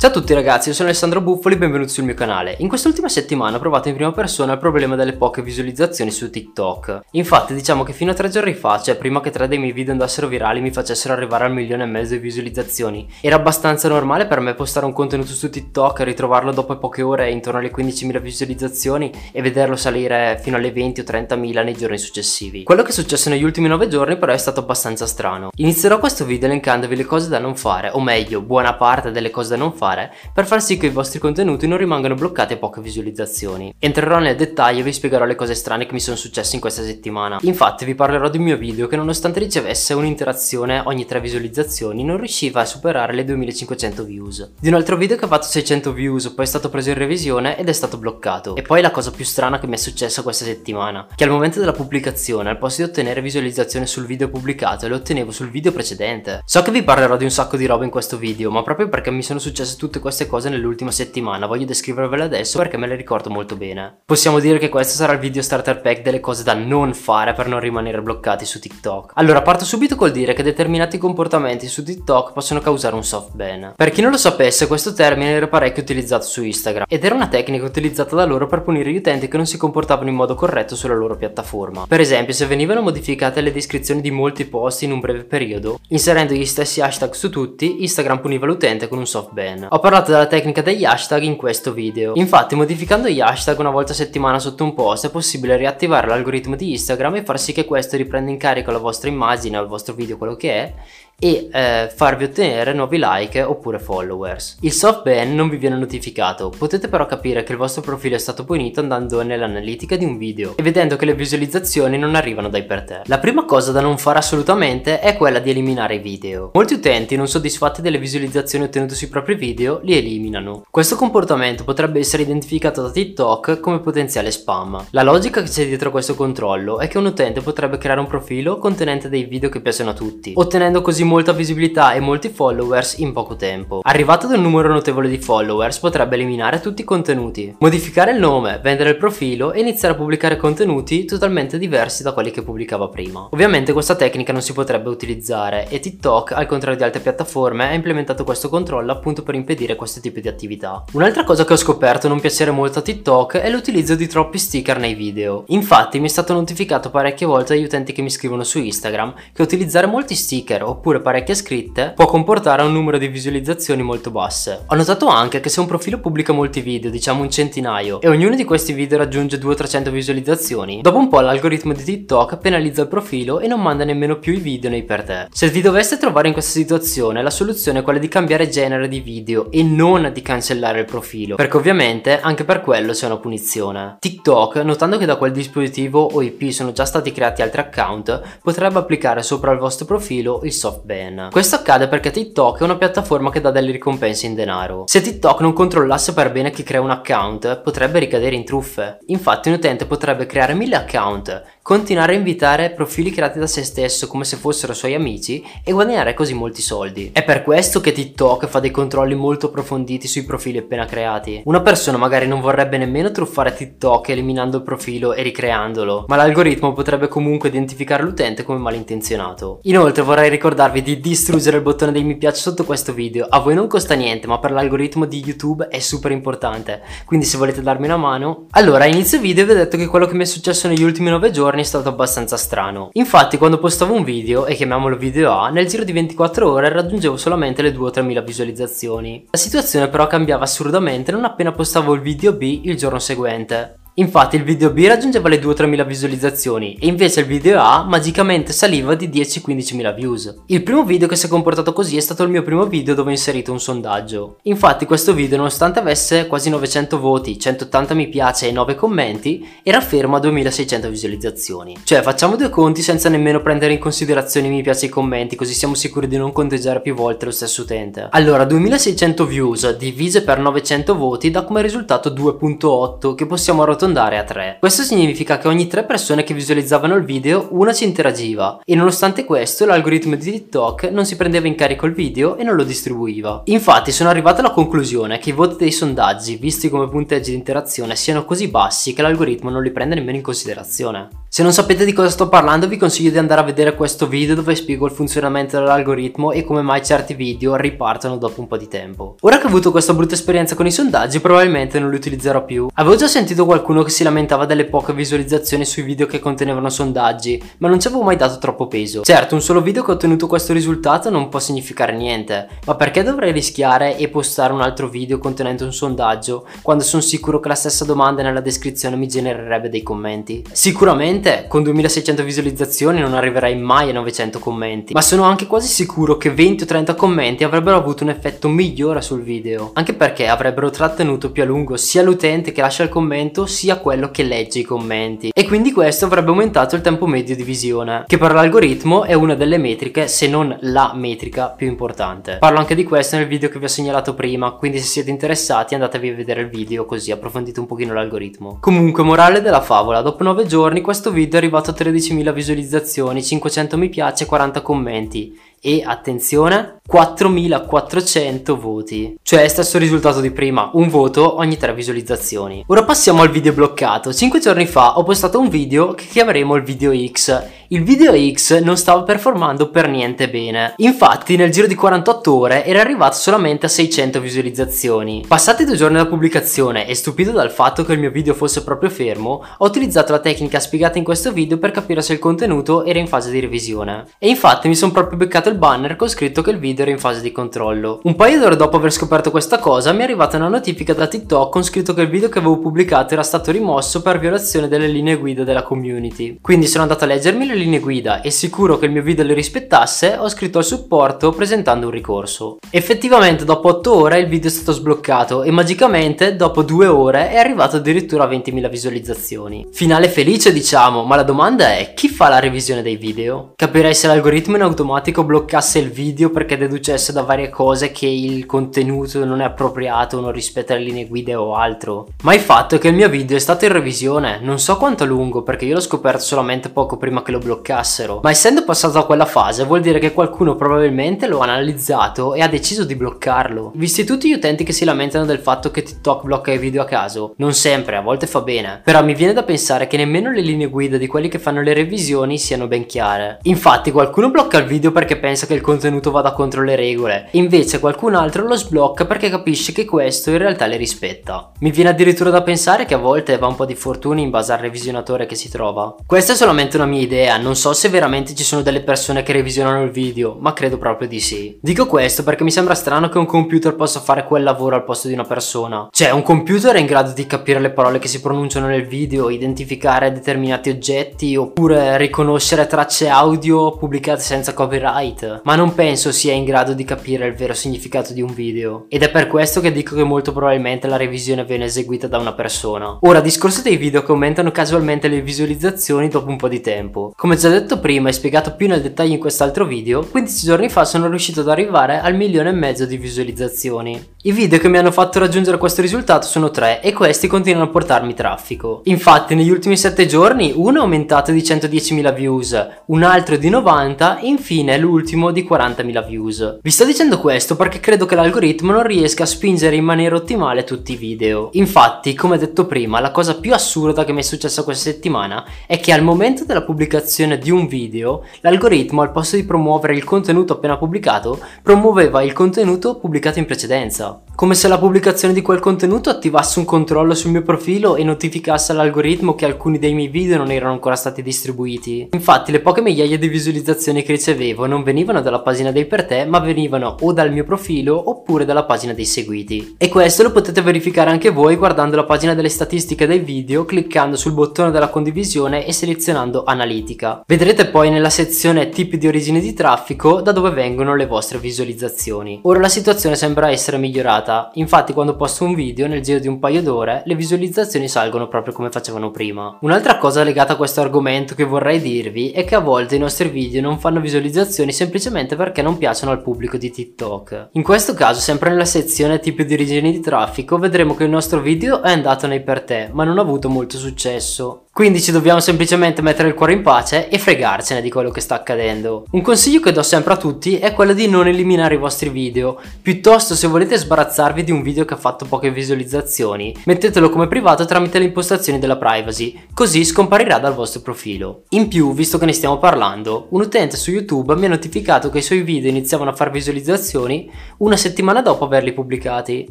Ciao a tutti ragazzi, io sono Alessandro Buffoli, benvenuti sul mio canale. In quest'ultima settimana ho provato in prima persona il problema delle poche visualizzazioni su TikTok. Infatti diciamo che fino a tre giorni fa, cioè prima che tre dei miei video andassero virali mi facessero arrivare al milione e mezzo di visualizzazioni, era abbastanza normale per me postare un contenuto su TikTok, ritrovarlo dopo poche ore intorno alle 15.000 visualizzazioni e vederlo salire fino alle 20 o 30.000 nei giorni successivi. Quello che è successo negli ultimi 9 giorni però è stato abbastanza strano. Inizierò questo video elencandovi le cose da non fare, o meglio, buona parte delle cose da non fare fare per far sì che i vostri contenuti non rimangano bloccati a poche visualizzazioni. Entrerò nel dettaglio e vi spiegherò le cose strane che mi sono successe in questa settimana. Infatti vi parlerò di un mio video che nonostante ricevesse un'interazione ogni 3 visualizzazioni non riusciva a superare le 2500 views. Di un altro video che ha fatto 600 views poi è stato preso in revisione ed è stato bloccato. E poi la cosa più strana che mi è successa questa settimana, che al momento della pubblicazione al posto di ottenere visualizzazione sul video pubblicato le ottenevo sul video precedente. So che vi parlerò di un sacco di roba in questo video, ma proprio perché mi sono successe tutte queste cose nell'ultima settimana, voglio descrivervele adesso perché me le ricordo molto bene. Possiamo dire che questo sarà il video starter pack delle cose da non fare per non rimanere bloccati su TikTok. Allora parto subito col dire che determinati comportamenti su TikTok possono causare un soft ban. Per chi non lo sapesse questo termine era parecchio utilizzato su Instagram ed era una tecnica utilizzata da loro per punire gli utenti che non si comportavano in modo corretto sulla loro piattaforma. Per esempio se venivano modificate le descrizioni di molti post in un breve periodo, inserendo gli stessi hashtag su tutti, Instagram puniva l'utente con un soft ban. Ho parlato della tecnica degli hashtag in questo video. Infatti modificando gli hashtag una volta a settimana sotto un post è possibile riattivare l'algoritmo di Instagram e far sì che questo riprenda in carico la vostra immagine o il vostro video, quello che è, e eh, farvi ottenere nuovi like oppure followers. Il soft ban non vi viene notificato, potete però capire che il vostro profilo è stato punito andando nell'analitica di un video e vedendo che le visualizzazioni non arrivano dai per te. La prima cosa da non fare assolutamente è quella di eliminare i video. Molti utenti non soddisfatti delle visualizzazioni ottenute sui propri video li eliminano. Questo comportamento potrebbe essere identificato da TikTok come potenziale spam. La logica che c'è dietro questo controllo è che un utente potrebbe creare un profilo contenente dei video che piacciono a tutti, ottenendo così molta visibilità e molti followers in poco tempo. Arrivato ad un numero notevole di followers potrebbe eliminare tutti i contenuti, modificare il nome, vendere il profilo e iniziare a pubblicare contenuti totalmente diversi da quelli che pubblicava prima. Ovviamente questa tecnica non si potrebbe utilizzare e TikTok, al contrario di altre piattaforme, ha implementato questo controllo appunto per impedire questo tipo di attività. Un'altra cosa che ho scoperto non piacere molto a TikTok è l'utilizzo di troppi sticker nei video. Infatti mi è stato notificato parecchie volte dagli utenti che mi scrivono su Instagram che utilizzare molti sticker oppure parecchie scritte può comportare un numero di visualizzazioni molto basse. Ho notato anche che se un profilo pubblica molti video, diciamo un centinaio, e ognuno di questi video raggiunge 200-300 visualizzazioni, dopo un po' l'algoritmo di TikTok penalizza il profilo e non manda nemmeno più i video nei per te. Se vi doveste trovare in questa situazione, la soluzione è quella di cambiare genere di video e non di cancellare il profilo, perché ovviamente anche per quello c'è una punizione. TikTok, notando che da quel dispositivo o IP sono già stati creati altri account, potrebbe applicare sopra il vostro profilo il soft ban. Questo accade perché TikTok è una piattaforma che dà delle ricompense in denaro. Se TikTok non controllasse per bene chi crea un account, potrebbe ricadere in truffe. Infatti un utente potrebbe creare mille account, continuare a invitare profili creati da se stesso come se fossero suoi amici e guadagnare così molti soldi. È per questo che TikTok fa dei controlli molto approfonditi sui profili appena creati. Una persona magari non vorrebbe nemmeno truffare TikTok eliminando il profilo e ricreandolo, ma l'algoritmo potrebbe comunque identificare l'utente come malintenzionato. Inoltre vorrei ricordarvi di distruggere il bottone dei mi piace sotto questo video. A voi non costa niente, ma per l'algoritmo di YouTube è super importante. Quindi se volete darmi una mano... Allora, a inizio video vi ho detto che quello che mi è successo negli ultimi 9 giorni è stato abbastanza strano. Infatti quando postavo un video, e chiamiamolo video A, nel giro di 24 ore raggiungevo solamente le 2 o 3 mila visualizzazioni. La situazione però cambiava assurdamente non appena postavo il video B il giorno seguente. Infatti il video B raggiungeva le 2-3 mila visualizzazioni e invece il video A magicamente saliva di 10-15 mila views. Il primo video che si è comportato così è stato il mio primo video dove ho inserito un sondaggio. Infatti questo video nonostante avesse quasi 900 voti, 180 mi piace e 9 commenti, era fermo a 2600 visualizzazioni. Cioè facciamo due conti senza nemmeno prendere in considerazione i mi piace e i commenti così siamo sicuri di non conteggiare più volte lo stesso utente. Allora 2600 views divise per 900 voti dà come risultato 2.8 che possiamo arrotondare arrotondare a 3. Questo significa che ogni 3 persone che visualizzavano il video, una ci interagiva e nonostante questo l'algoritmo di TikTok non si prendeva in carico il video e non lo distribuiva. Infatti sono arrivato alla conclusione che i voti dei sondaggi, visti come punteggi di interazione, siano così bassi che l'algoritmo non li prende nemmeno in considerazione. Se non sapete di cosa sto parlando vi consiglio di andare a vedere questo video dove spiego il funzionamento dell'algoritmo e come mai certi video ripartono dopo un po' di tempo. Ora che ho avuto questa brutta esperienza con i sondaggi probabilmente non li utilizzerò più. Avevo già sentito qualcuno che si lamentava delle poche visualizzazioni sui video che contenevano sondaggi, ma non ci avevo mai dato troppo peso. Certo, un solo video che ho ottenuto questo risultato non può significare niente, ma perché dovrei rischiare e postare un altro video contenente un sondaggio quando sono sicuro che la stessa domanda nella descrizione mi genererebbe dei commenti? Sicuramente Ovviamente con 2600 visualizzazioni non arriverai mai a 900 commenti, ma sono anche quasi sicuro che 20 o 30 commenti avrebbero avuto un effetto migliore sul video, anche perché avrebbero trattenuto più a lungo sia l'utente che lascia il commento sia quello che legge i commenti e quindi questo avrebbe aumentato il tempo medio di visione, che per l'algoritmo è una delle metriche se non la metrica più importante. Parlo anche di questo nel video che vi ho segnalato prima, quindi se siete interessati andatevi a vedere il video così approfondite un pochino l'algoritmo. Comunque morale della favola, dopo 9 giorni questo video è arrivato a 13.000 visualizzazioni, 500 mi piace e 40 commenti e attenzione 4400 voti cioè stesso risultato di prima un voto ogni 3 visualizzazioni ora passiamo al video bloccato 5 giorni fa ho postato un video che chiameremo il video X il video X non stava performando per niente bene. Infatti nel giro di 48 ore era arrivato solamente a 600 visualizzazioni. Passati due giorni dalla pubblicazione e stupito dal fatto che il mio video fosse proprio fermo, ho utilizzato la tecnica spiegata in questo video per capire se il contenuto era in fase di revisione. E infatti mi sono proprio beccato il banner con scritto che il video era in fase di controllo. Un paio d'ore dopo aver scoperto questa cosa mi è arrivata una notifica da TikTok con scritto che il video che avevo pubblicato era stato rimosso per violazione delle linee guida della community. Quindi sono andato a leggermi le linee guida e sicuro che il mio video le rispettasse ho scritto al supporto presentando un ricorso. Effettivamente dopo 8 ore il video è stato sbloccato e magicamente dopo 2 ore è arrivato addirittura a 20.000 visualizzazioni. Finale felice diciamo, ma la domanda è chi fa la revisione dei video? Capirei se l'algoritmo in automatico bloccasse il video perché deducesse da varie cose che il contenuto non è appropriato, non rispetta le linee guida o altro. Ma il fatto è che il mio video è stato in revisione, non so quanto lungo perché io l'ho scoperto solamente poco prima che lo bloccassero, ma essendo passato a quella fase vuol dire che qualcuno probabilmente lo ha analizzato e ha deciso di bloccarlo. Visti tutti gli utenti che si lamentano del fatto che TikTok blocca i video a caso, non sempre, a volte fa bene, però mi viene da pensare che nemmeno le linee guida di quelli che fanno le revisioni siano ben chiare. Infatti qualcuno blocca il video perché pensa che il contenuto vada contro le regole, invece qualcun altro lo sblocca perché capisce che questo in realtà le rispetta. Mi viene addirittura da pensare che a volte va un po' di fortuna in base al revisionatore che si trova. Questa è solamente una mia idea, non so se veramente ci sono delle persone che revisionano il video, ma credo proprio di sì. Dico questo perché mi sembra strano che un computer possa fare quel lavoro al posto di una persona. Cioè, un computer è in grado di capire le parole che si pronunciano nel video, identificare determinati oggetti, oppure riconoscere tracce audio pubblicate senza copyright, ma non penso sia in grado di capire il vero significato di un video. Ed è per questo che dico che molto probabilmente la revisione viene eseguita da una persona. Ora, discorso dei video che aumentano casualmente le visualizzazioni dopo un po' di tempo. Come già detto prima e spiegato più nel dettaglio in quest'altro video, 15 giorni fa sono riuscito ad arrivare al milione e mezzo di visualizzazioni. I video che mi hanno fatto raggiungere questo risultato sono tre e questi continuano a portarmi traffico. Infatti negli ultimi 7 giorni uno è aumentato di 110.000 views, un altro di 90 e infine l'ultimo di 40.000 views. Vi sto dicendo questo perché credo che l'algoritmo non riesca a spingere in maniera ottimale tutti i video. Infatti, come detto prima, la cosa più assurda che mi è successa questa settimana è che al momento della pubblicazione di un video, l'algoritmo al posto di promuovere il contenuto appena pubblicato, promuoveva il contenuto pubblicato in precedenza. Come se la pubblicazione di quel contenuto attivasse un controllo sul mio profilo e notificasse all'algoritmo che alcuni dei miei video non erano ancora stati distribuiti. Infatti le poche migliaia di visualizzazioni che ricevevo non venivano dalla pagina dei per te, ma venivano o dal mio profilo oppure dalla pagina dei seguiti. E questo lo potete verificare anche voi guardando la pagina delle statistiche dei video, cliccando sul bottone della condivisione e selezionando analitica. Vedrete poi nella sezione tipi di origine di traffico da dove vengono le vostre visualizzazioni. Ora la situazione sembra essere migliorata cambiata, infatti quando posto un video nel giro di un paio d'ore le visualizzazioni salgono proprio come facevano prima. Un'altra cosa legata a questo argomento che vorrei dirvi è che a volte i nostri video non fanno visualizzazioni semplicemente perché non piacciono al pubblico di TikTok. In questo caso, sempre nella sezione tipi di origini di traffico, vedremo che il nostro video è andato nei per te, ma non ha avuto molto successo. Quindi ci dobbiamo semplicemente mettere il cuore in pace e fregarcene di quello che sta accadendo. Un consiglio che do sempre a tutti è quello di non eliminare i vostri video. Piuttosto se volete sbarazzarvi di un video che ha fatto poche visualizzazioni, mettetelo come privato tramite le impostazioni della privacy, così scomparirà dal vostro profilo. In più, visto che ne stiamo parlando, un utente su YouTube mi ha notificato che i suoi video iniziavano a fare visualizzazioni una settimana dopo averli pubblicati.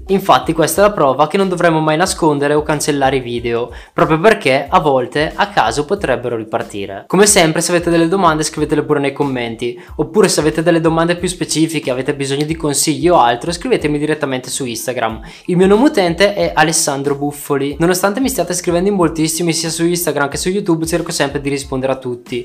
Infatti questa è la prova che non dovremmo mai nascondere o cancellare i video, proprio perché a volte volte a caso potrebbero ripartire. Come sempre se avete delle domande scrivetele pure nei commenti, oppure se avete delle domande più specifiche, avete bisogno di consigli o altro, scrivetemi direttamente su Instagram. Il mio nome utente è Alessandro Buffoli. Nonostante mi stiate scrivendo in moltissimi sia su Instagram che su YouTube, cerco sempre di rispondere a tutti.